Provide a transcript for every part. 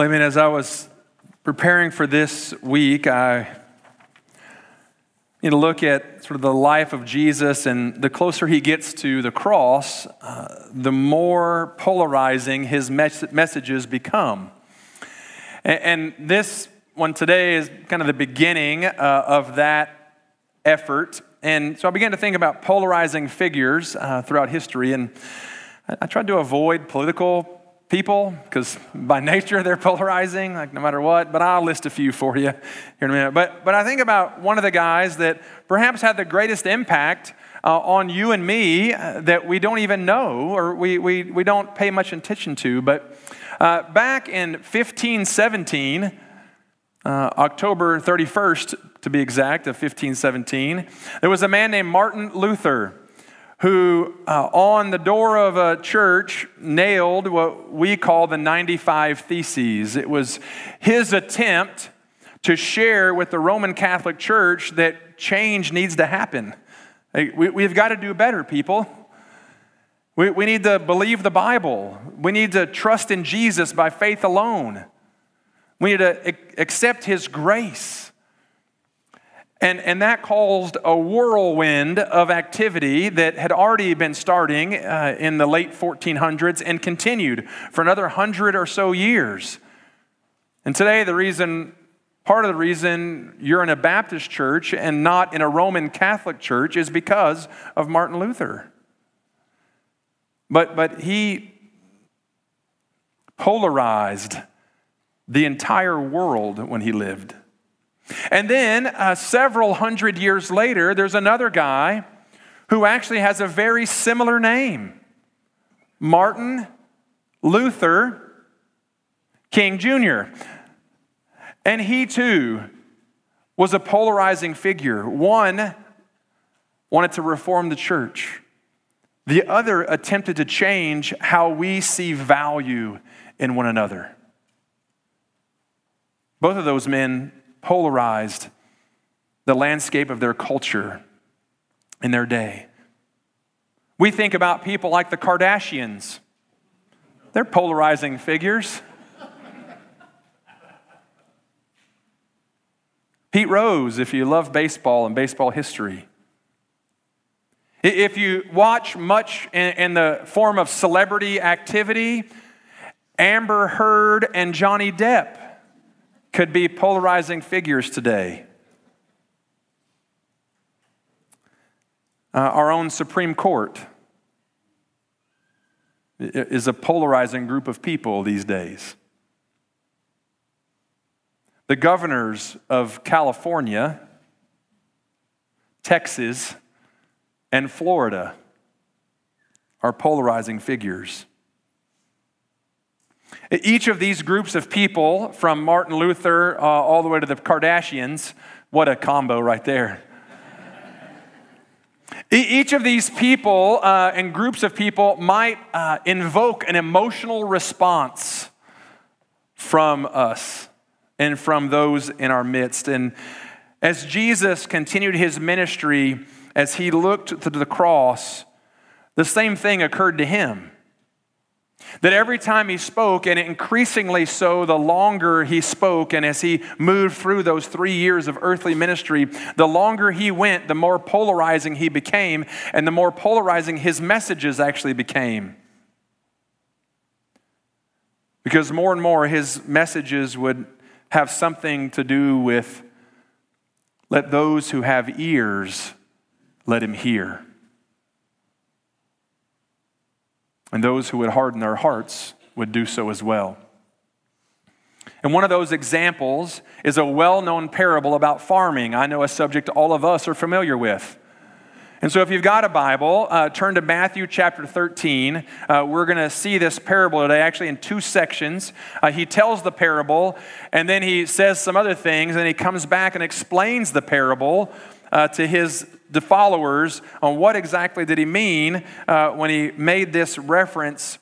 Well, I mean, as I was preparing for this week, I look at sort of the life of Jesus, and the closer he gets to the cross, uh, the more polarizing his mes- messages become. And, and, this one today is kind of the beginning uh, of that effort. And so I began to think about polarizing figures uh, throughout history, and I tried to avoid political people because by nature they're polarizing, like no matter what. But I'll list a few for you here in a minute. But, but I think about one of the guys that perhaps had the greatest impact uh, on you and me uh, that we don't even know or we, we, we don't pay much attention to. But uh, back in 1517, uh, October 31st to be exact, of 1517, there was a man named Martin Luther who uh, on the door of a church nailed what we call the 95 Theses. It was his attempt to share with the Roman Catholic Church that change needs to happen. We, have got to do better, people. We, we need to believe the Bible. We need to trust in Jesus by faith alone. We need to accept his grace. And, and that caused a whirlwind of activity that had already been starting uh, in the late 1400s and continued for another hundred or so years. And today, the reason, part of the reason you're in a Baptist church and not in a Roman Catholic church is because of Martin Luther. But, but he polarized the entire world when he lived. And then uh, several hundred years later, there's another guy who actually has a very similar name Martin Luther King Jr. And he too was a polarizing figure. One wanted to reform the church, the other attempted to change how we see value in one another. Both of those men polarized the landscape of their culture in their day. We think about people like the Kardashians, they're polarizing figures. Pete Rose, if you love baseball and baseball history. If you watch much in, the form of celebrity activity, Amber Heard and Johnny Depp could be polarizing figures today. Uh, our own Supreme Court is a polarizing group of people these days. The governors of California, Texas, and Florida are polarizing figures. Each of these groups of people, from Martin Luther uh, all the way to the Kardashians, what a combo right there. Each of these people uh, and groups of people might uh, invoke an emotional response from us and from those in our midst. And as Jesus continued his ministry, as he looked to the cross, the same thing occurred to him. That every time he spoke, and increasingly so the longer he spoke, and as he moved through those three years of earthly ministry, the longer he went, the more polarizing he became, and the more polarizing his messages actually became. Because more and more his messages would have something to do with let those who have ears let him hear. And those who would harden their hearts would do so as well. And one of those examples is a well known parable about farming. I know a subject all of us are familiar with. And so, if you've got a Bible, uh, turn to Matthew chapter 13. Uh, we're going to see this parable today, actually, in two sections. Uh, he tells the parable, and then he says some other things, and he comes back and explains the parable uh, to his the followers on what exactly did he mean uh, when he made this reference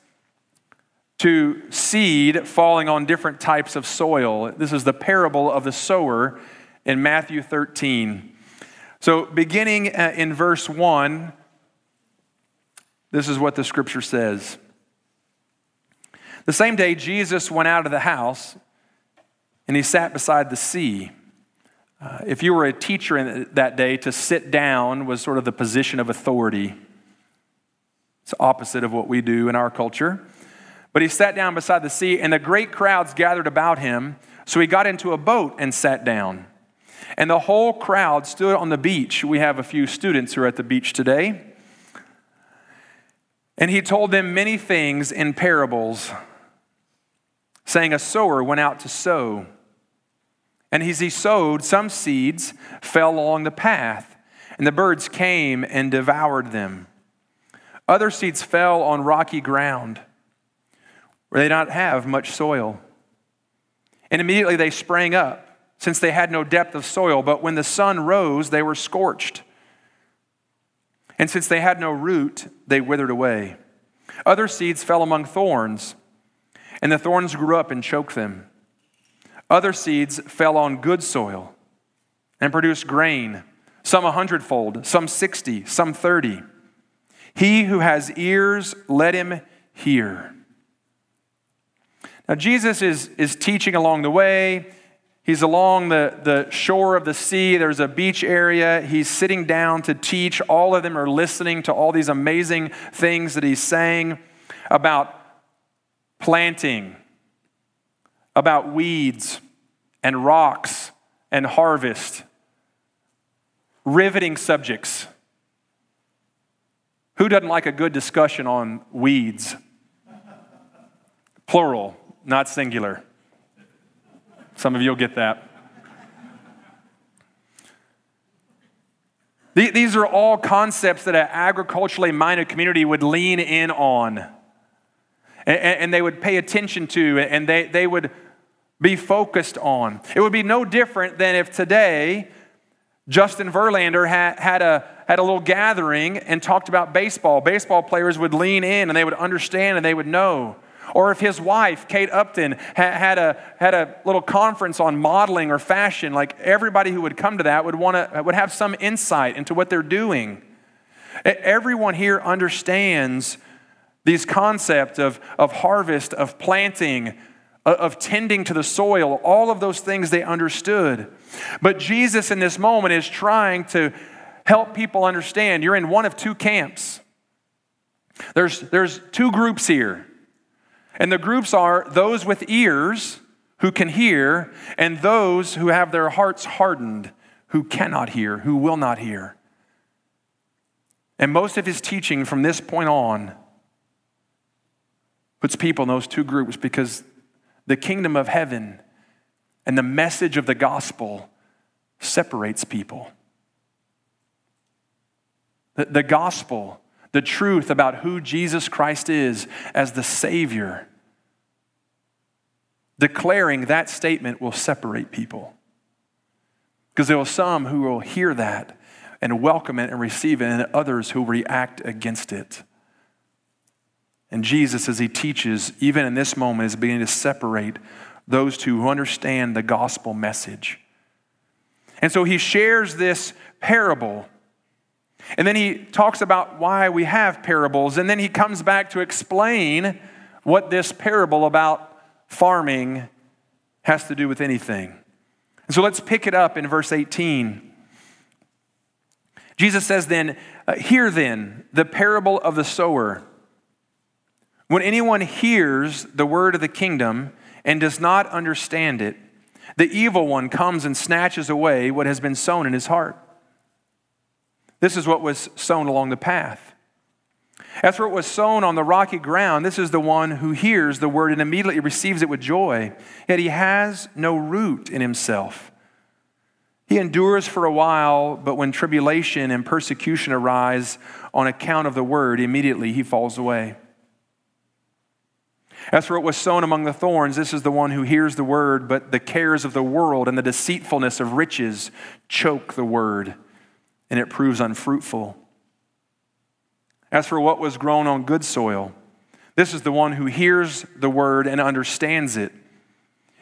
to seed falling on different types of soil. This is the parable of the sower in Matthew 13. So, beginning uh, in verse 1, this is what the scripture says. The same day Jesus went out of the house, and he sat beside the sea. Uh, if you were a teacher in that day, to sit down was sort of the position of authority. It's opposite of what we do in our culture. But he sat down beside the sea, and the great crowds gathered about him. So he got into a boat and sat down. And the whole crowd stood on the beach. We have a few students who are at the beach today. And he told them many things in parables, saying, A sower went out to sow. And as he sowed, some seeds fell along the path, and the birds came and devoured them. Other seeds fell on rocky ground, where they did not have much soil. And immediately they sprang up, since they had no depth of soil. But when the sun rose, they were scorched. And since they had no root, they withered away. Other seeds fell among thorns, and the thorns grew up and choked them. Other seeds fell on good soil and produced grain, some a hundredfold, some sixty, some thirty. He who has ears, let him hear. Now, Jesus is, is teaching along the way. He's along the, the shore of the sea. There's a beach area. He's sitting down to teach. All of them are listening to all these amazing things that he's saying about planting, about weeds and rocks and harvest. Riveting subjects. Who doesn't like a good discussion on weeds? Plural, not singular. Some of you will get that. These are all concepts that an agriculturally minded community would lean in on and they would pay attention to and they, they would be focused on. It would be no different than if today Justin Verlander had, had, a, had a little gathering and talked about baseball. Baseball players would lean in and they would understand and they would know. Or if his wife, Kate Upton, had a, had a little conference on modeling or fashion, like everybody who would come to that would, wanna, would have some insight into what they're doing. Everyone here understands these concepts of, of harvest, of planting, of tending to the soil, all of those things they understood. But Jesus in this moment is trying to help people understand you're in one of two camps. There's, there's two groups here. And the groups are those with ears who can hear, and those who have their hearts hardened who cannot hear, who will not hear. And most of his teaching from this point on puts people in those two groups because the kingdom of heaven and the message of the gospel separates people. The, the gospel, the truth about who Jesus Christ is as the Savior, Declaring that statement will separate people. Because there are some who will hear that and welcome it and receive it, and others who react against it. And Jesus, as he teaches, even in this moment, is beginning to separate those two who understand the gospel message. And so he shares this parable. And then he talks about why we have parables. And then he comes back to explain what this parable about farming has to do with anything. And so let's pick it up in verse 18. Jesus says, Then, uh, hear then the parable of the sower. When anyone hears the word of the kingdom and does not understand it, the evil one comes and snatches away what has been sown in his heart. This is what was sown along the path. As for what was sown on the rocky ground, this is the one who hears the word and immediately receives it with joy, yet he has no root in himself. He endures for a while, but when tribulation and persecution arise on account of the word, immediately he falls away. As for what was sown among the thorns, this is the one who hears the word, but the cares of the world and the deceitfulness of riches choke the word, and it proves unfruitful. As for what was grown on good soil, this is the one who hears the word and understands it.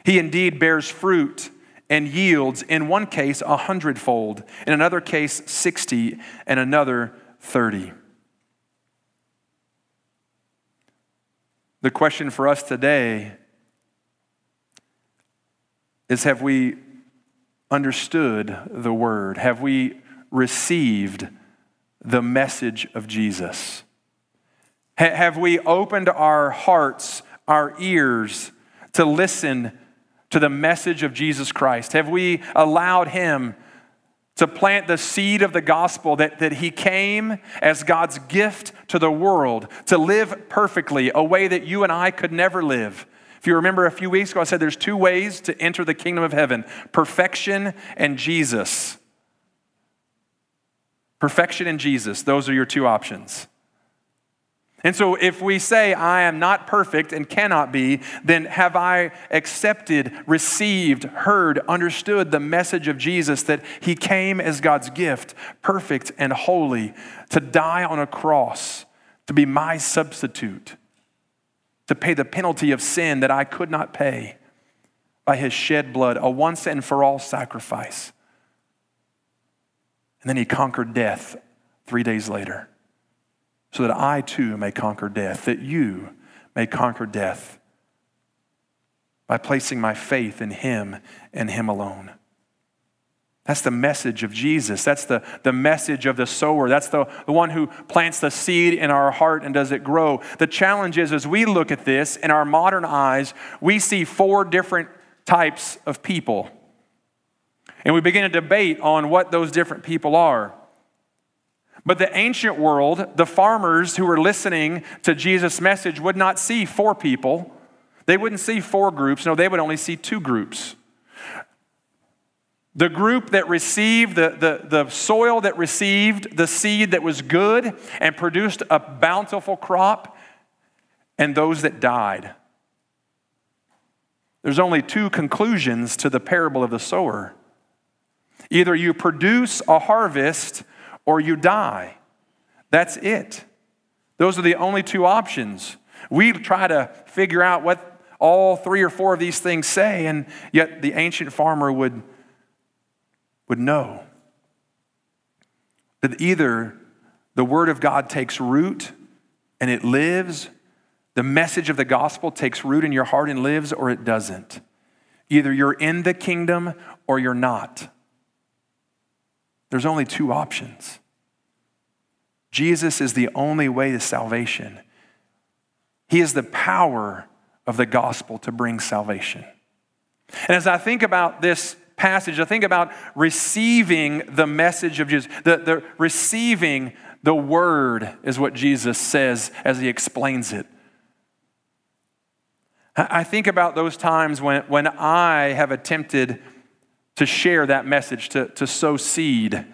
He indeed bears fruit and yields, in one case, a hundredfold, in another case, 60, and another 30. The question for us today is have we understood the word? Have we received the message of Jesus? Have we opened our hearts, our ears to listen to the message of Jesus Christ? Have we allowed Him to plant the seed of the gospel that, that He came as God's gift to the world to live perfectly, a way that you and I could never live? If you remember a few weeks ago, I said there's two ways to enter the kingdom of heaven perfection and Jesus. Perfection and Jesus, those are your two options. And so, if we say, I am not perfect and cannot be, then have I accepted, received, heard, understood the message of Jesus that He came as God's gift, perfect and holy, to die on a cross, to be my substitute, to pay the penalty of sin that I could not pay by His shed blood, a once and for all sacrifice. And then He conquered death three days later so that I too may conquer death, that you may conquer death by placing my faith in Him and Him alone. That's the message of Jesus. That's the, the message of the sower. That's the, the one who plants the seed in our heart and does it grow. The challenge is, as we look at this in our modern eyes, we see four different types of people. And we begin a debate on what those different people are. But the ancient world, the farmers who were listening to Jesus' message would not see four people. They wouldn't see four groups. No, they would only see two groups. The group that received, the, the, the soil that received the seed that was good and produced a bountiful crop, and those that died. There's only two conclusions to the parable of the sower. Either you produce a harvest or you die. That's it. Those are the only two options. We try to figure out what all three or four of these things say, and yet the ancient farmer would, would know that either the Word of God takes root and it lives, the message of the gospel takes root in your heart and lives, or it doesn't. Either you're in the kingdom or you're not. There's only two options. Jesus is the only way to salvation. He is the power of the gospel to bring salvation. And as I think about this passage, I think about receiving the message of Jesus. The, the receiving the word is what Jesus says as he explains it. I think about those times when, when I have attempted to share that message, to, to sow seed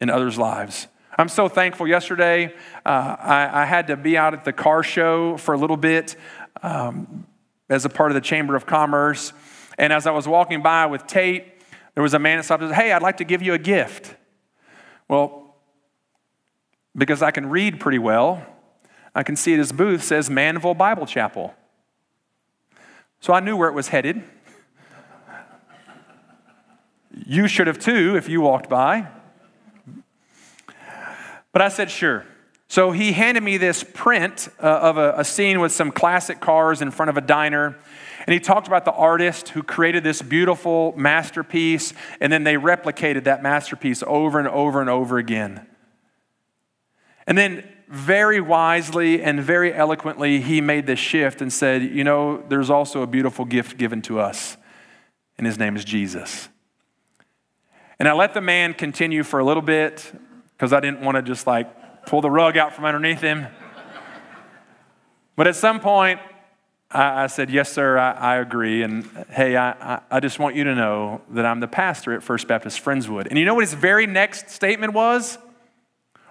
in others' lives. I'm so thankful. Yesterday, uh, I, I, had to be out at the car show for a little bit um, as a part of the Chamber of Commerce. And as I was walking by with Tate, there was a man that stopped and said, Hey, I'd like to give you a gift. Well, because I can read pretty well, I can see at his booth says Manvel Bible Chapel. So I knew where it was headed. You should have too if you walked by. But I said, sure. So he handed me this print uh, of a, a scene with some classic cars in front of a diner. And he talked about the artist who created this beautiful masterpiece, and then they replicated that masterpiece over and over and over again. And then, very wisely and very eloquently, he made this shift and said, You know, there's also a beautiful gift given to us, and his name is Jesus. And I let the man continue for a little bit because I didn't want to just like pull the rug out from underneath him. But at some point, I, I said, Yes, sir, I, I agree. And hey, I, I just want you to know that I'm the pastor at First Baptist Friendswood. And you know what his very next statement was?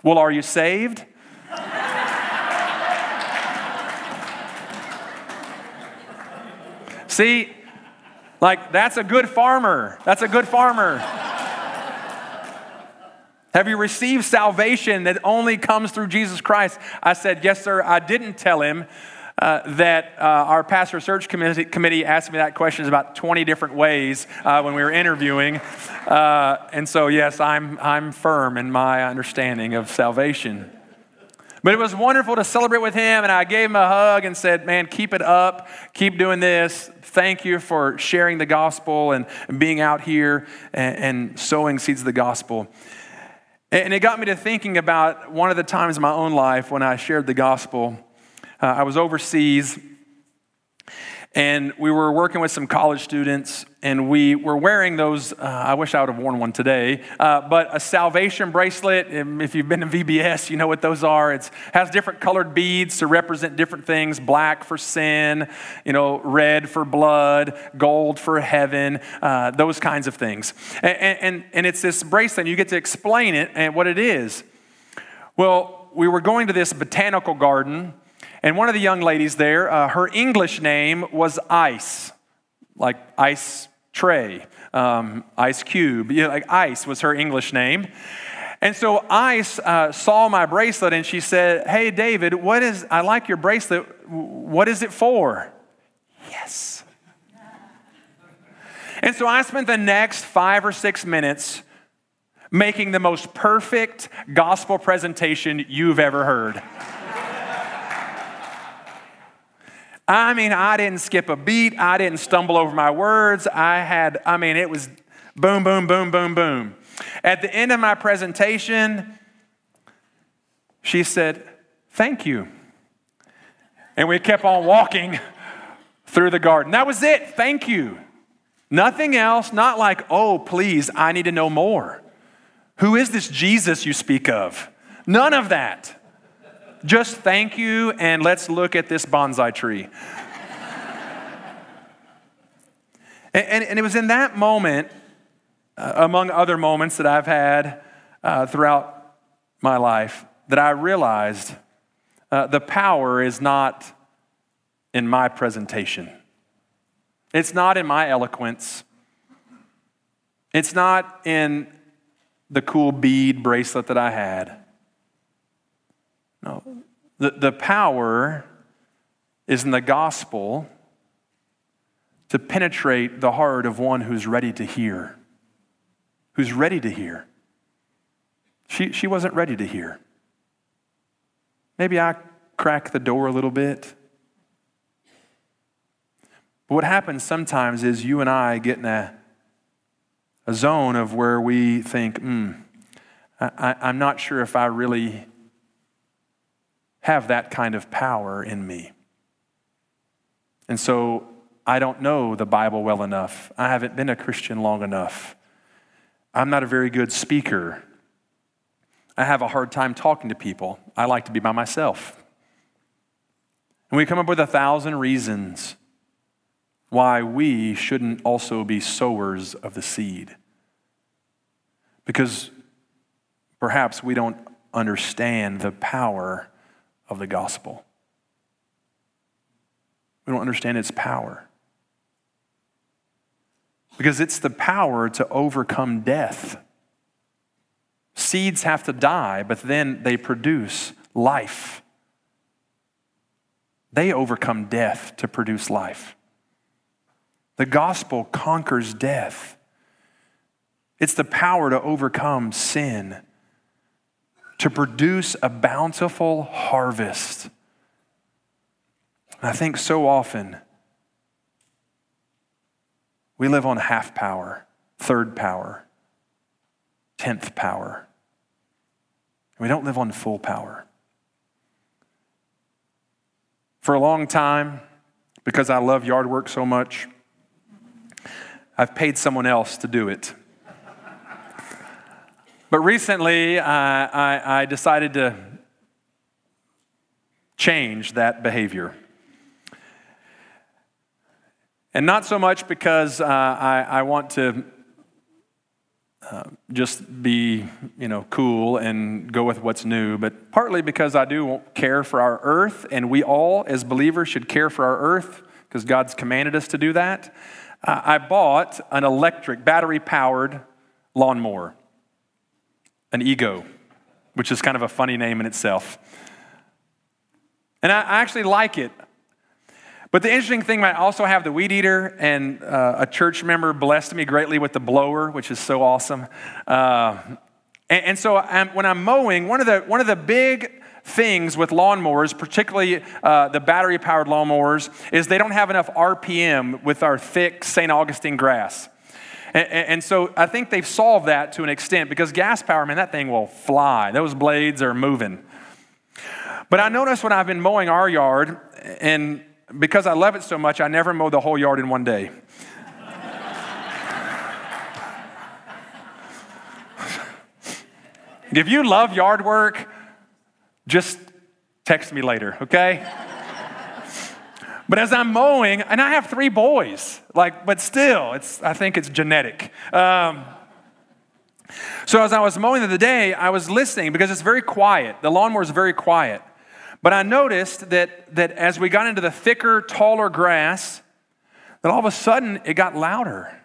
Well, are you saved? See, like that's a good farmer. That's a good farmer. Have you received salvation that only comes through Jesus Christ? I said, Yes, sir. I didn't tell him uh, that uh, our pastor search committee, committee, asked me that question about 20 different ways uh, when we were interviewing. Uh, and so, yes, I'm, I'm firm in my understanding of salvation. But it was wonderful to celebrate with him, and I gave him a hug and said, Man, keep it up, keep doing this. Thank you for sharing the gospel and, being out here and, and sowing seeds of the gospel. And it got me to thinking about one of the times in my own life when I shared the gospel. Uh, I was overseas and we were working with some college students, and we were wearing those. Uh, I wish I would have worn one today, uh, but a salvation bracelet. If you've been to VBS, you know what those are. It has different colored beads to represent different things black for sin, you know, red for blood, gold for heaven, uh, those kinds of things. And, and, and it's this bracelet, and you get to explain it and what it is. Well, we were going to this botanical garden and one of the young ladies there, uh, her English name was Ice, like ice tray, um, ice cube. Like Ice was her English name. And so Ice uh, saw my bracelet and she said, Hey, David, what is, I like your bracelet. What is it for? Yes. And so I spent the next five or six minutes making the most perfect gospel presentation you've ever heard. I mean, I didn't skip a beat. I didn't stumble over my words. I had, I mean, it was boom, boom, boom, boom, boom. At the end of my presentation, she said, Thank you. And we kept on walking through the garden. That was it. Thank you. Nothing else, not like, oh, please, I need to know more. Who is this Jesus you speak of? None of that. Just thank you, and let's look at this bonsai tree. and, and, and, it was in that moment, uh, among other moments that I've had uh, throughout my life, that I realized uh, the power is not in my presentation. It's not in my eloquence. It's not in the cool bead bracelet that I had. No. The, the power is in the gospel to penetrate the heart of one who's ready to hear. Who's ready to hear. She, she wasn't ready to hear. Maybe I crack the door a little bit. But what happens sometimes is you and I get in a, a zone of where we think, hmm, I, I'm not sure if I really have that kind of power in me. And so I don't know the Bible well enough. I haven't been a Christian long enough. I'm not a very good speaker. I have a hard time talking to people. I like to be by myself. And we come up with a thousand reasons why we shouldn't also be sowers of the seed. Because perhaps we don't understand the power of the gospel. We don't understand its power. Because it's the power to overcome death. Seeds have to die, but then they produce life. They overcome death to produce life. The gospel conquers death. It's the power to overcome sin to produce a bountiful harvest. And I think so often we live on half power, third power, tenth power. We don't live on full power. For a long time, because I love yard work so much, I've paid someone else to do it. But recently, uh, I, I decided to change that behavior. And not so much because uh, I, I, want to uh, just be, you know, cool and go with what's new, but partly because I do care for our earth, and we all, as believers, should care for our earth because God's commanded us to do that. Uh, I bought an electric, battery powered lawnmower an ego, which is kind of a funny name in itself. And I, actually like it. But the interesting thing, I also have the weed eater, and uh, a church member blessed me greatly with the blower, which is so awesome. Uh, and, and, so I'm, when I'm mowing, one of the one of the big things with lawnmowers, particularly uh, the battery powered lawnmowers, is they don't have enough RPM with our thick St. Augustine grass. And, and, so I think they've solved that to an extent because gas power, man, that thing will fly. Those blades are moving. But I noticed when I've been mowing our yard, and because I love it so much, I never mow the whole yard in one day. if you love yard work, just text me later, okay? But as I'm mowing, and I have three boys, like, but still, it's I think it's genetic. Um, so as I was mowing the other day, I was listening because it's very quiet. The lawnmower is very quiet. But I noticed that, that as we got into the thicker, taller grass, that all of a sudden it got louder.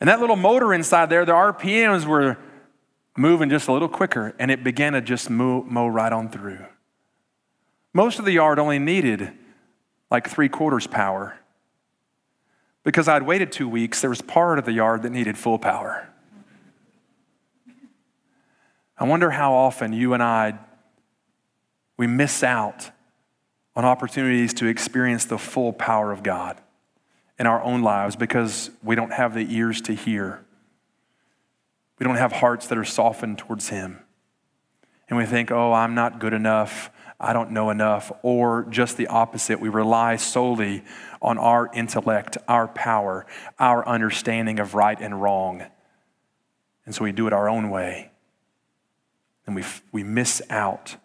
And that little motor inside there, the RPMs were moving just a little quicker, and it began to just mow, mow right on through. Most of the yard only needed like three quarters power. Because I'd waited two weeks, there was part of the yard that needed full power. I wonder how often you and I we miss out on opportunities to experience the full power of God in our own lives because we don't have the ears to hear. We don't have hearts that are softened towards Him. And we think, oh, I'm not good enough. I don't know enough. Or just the opposite. We rely solely on our intellect, our power, our understanding of right and wrong. And so we do it our own way. And we, we miss out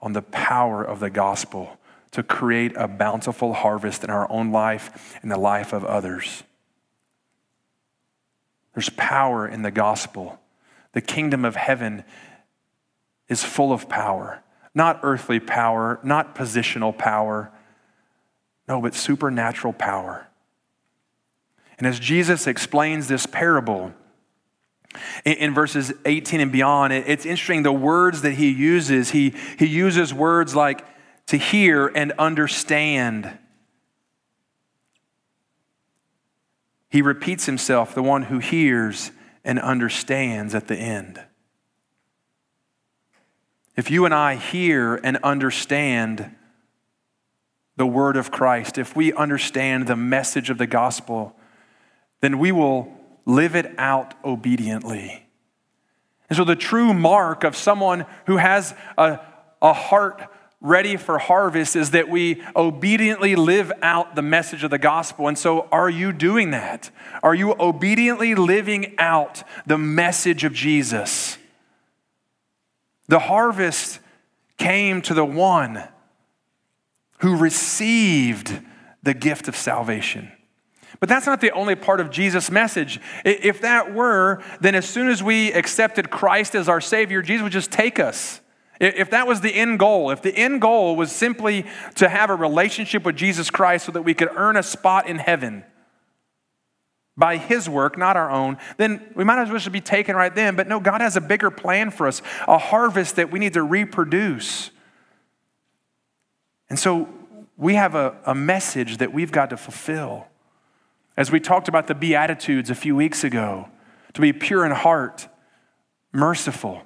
on the power of the gospel to create a bountiful harvest in our own life and the life of others. There's power in the gospel. The kingdom of heaven is full of power, not earthly power, not positional power, no, but supernatural power. And as Jesus explains this parable, in, verses 18 and beyond, it's interesting the words that he uses. He, he uses words like to hear and understand. He repeats himself, the one who hears and understands at the end. If you and I hear and understand the word of Christ, if we understand the message of the gospel, then we will live it out obediently. And so, the true mark of someone who has a, a heart ready for harvest is that we obediently live out the message of the gospel. And so, are you doing that? Are you obediently living out the message of Jesus? The harvest came to the one who received the gift of salvation. But that's not the only part of Jesus' message. If that were, then as soon as we accepted Christ as our Savior, Jesus would just take us. If that was the end goal, if the end goal was simply to have a relationship with Jesus Christ so that we could earn a spot in heaven by His work, not our own, then we might as well just be taken right then. But no, God has a bigger plan for us, a harvest that we need to reproduce. And so we have a, a message that we've got to fulfill. As we talked about the Beatitudes a few weeks ago, to be pure in heart, merciful,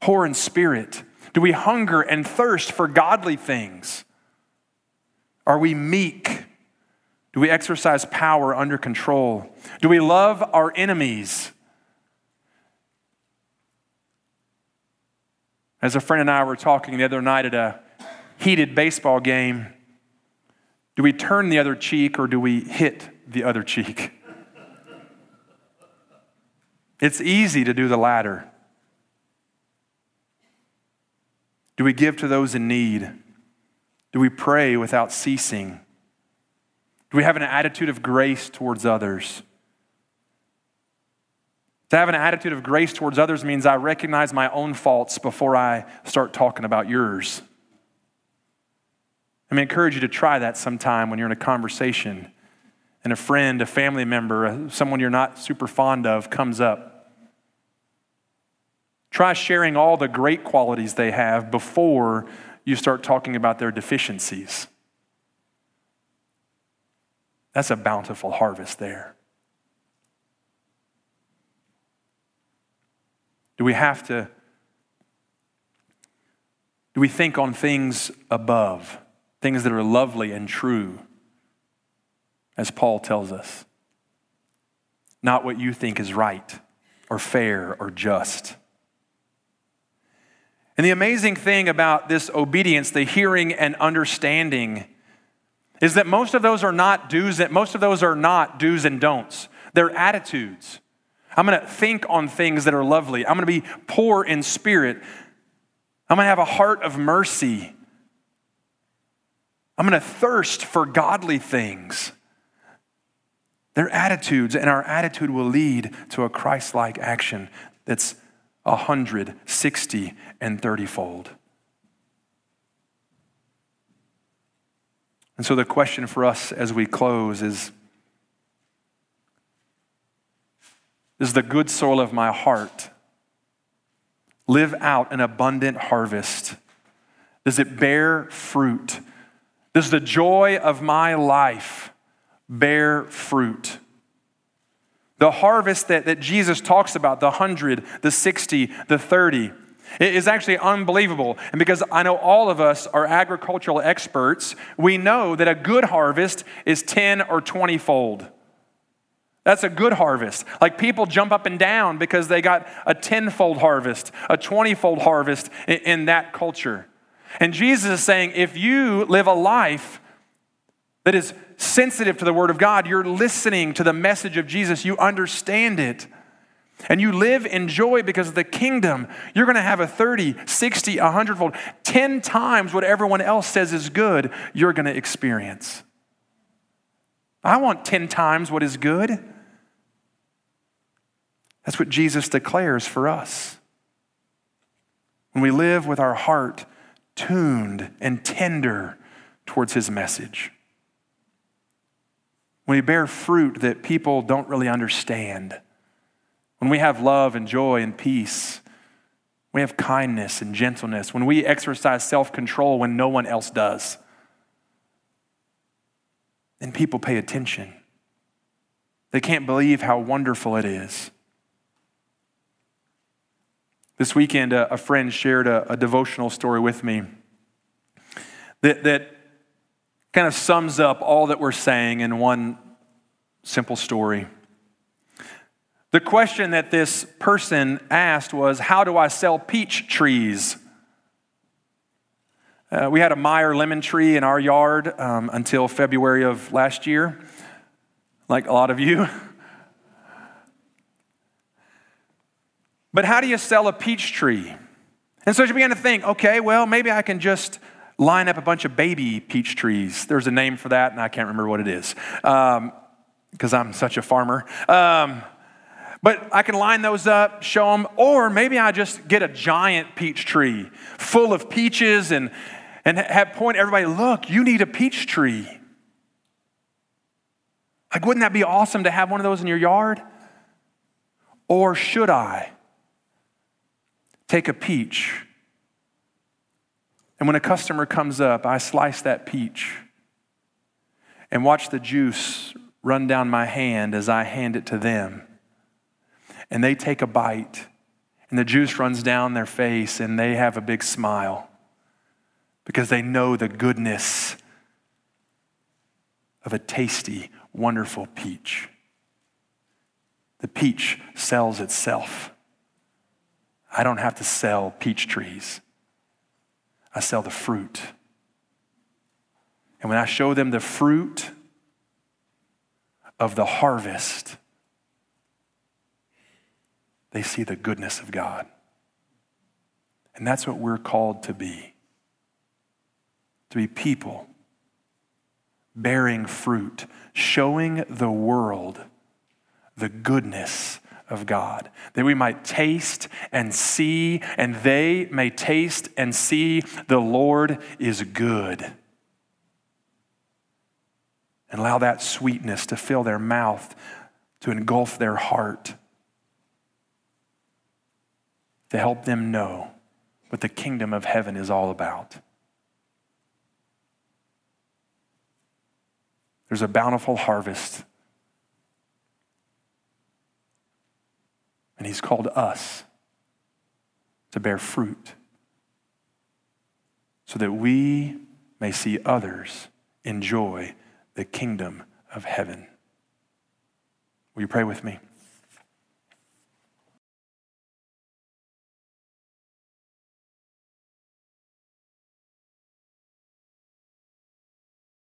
poor in spirit. Do we hunger and thirst for godly things? Are we meek? Do we exercise power under control? Do we love our enemies? As a friend and I were talking the other night at a heated baseball game, do we turn the other cheek or do we hit the other cheek. It's easy to do the latter. Do we give to those in need? Do we pray without ceasing? Do we have an attitude of grace towards others? To have an attitude of grace towards others means I recognize my own faults before I start talking about yours. I mean, encourage you to try that sometime when you're in a conversation and a friend, a family member, someone you're not super fond of comes up. Try sharing all the great qualities they have before you start talking about their deficiencies. That's a bountiful harvest there. Do we have to do we think on things above, things that are lovely and true, as Paul tells us? Not what you think is right or fair or just. And the amazing thing about this obedience, the hearing and understanding, is that most of those are not do's and most of those are not do's and don'ts. They're attitudes. I'm going to think on things that are lovely. I'm going to be poor in spirit. I'm going to have a heart of mercy. I'm going to thirst for godly things. They're attitudes, and our attitude will lead to a Christ like action that's a hundred, sixty, and thirty fold. And so the question for us as we close is Does the good soil of my heart live out an abundant harvest? Does it bear fruit? Does the joy of my life bear fruit? The harvest that, that Jesus talks about, the 100, the 60, the 30, it is actually unbelievable. And because I know all of us are agricultural experts, we know that a good harvest is 10 or 20 fold. That's a good harvest. Like people jump up and down because they got a tenfold harvest, a 20 fold harvest in, in that culture. And Jesus is saying if you live a life that is sensitive to the Word of God, you're listening to the message of Jesus, you understand it, and you live in joy because of the kingdom, you're going to have a 30, 60, 100 fold, 10 times what everyone else says is good, you're going to experience. I want 10 times what is good. That's what Jesus declares for us. When we live with our heart tuned and tender towards his message. When we bear fruit that people don't really understand. When we have love and joy and peace. We have kindness and gentleness. When we exercise self control when no one else does. Then people pay attention. They can't believe how wonderful it is this weekend, a, a friend shared a, a, devotional story with me that, that kind of sums up all that we're saying in one simple story. The question that this person asked was How do I sell peach trees? Uh, we had a Meyer lemon tree in our yard um, until February of last year, like a lot of you. But how do you sell a peach tree? And so she began to think, okay, well, maybe I can just line up a bunch of baby peach trees. There's a name for that, and I can't remember what it is because um, I'm such a farmer. Um, but I can line those up, show them, or maybe I just get a giant peach tree full of peaches and, and have point everybody, look, you need a peach tree. Like, wouldn't that be awesome to have one of those in your yard? Or should I? take a peach. And when a customer comes up, I slice that peach and watch the juice run down my hand as I hand it to them. And they take a bite, and the juice runs down their face, and they have a big smile because they know the goodness of a tasty, wonderful peach. The peach sells itself. I don't have to sell peach trees. I sell the fruit. And when I show them the fruit of the harvest, they see the goodness of God. And that's what we're called to be to be people bearing fruit, showing the world the goodness of God, that we might taste and see, and they may taste and see the Lord is good. And allow that sweetness to fill their mouth, to engulf their heart, to help them know what the kingdom of heaven is all about. There's a bountiful harvest And He's called us to bear fruit. so that we may see others enjoy the kingdom of heaven. Will you pray with me?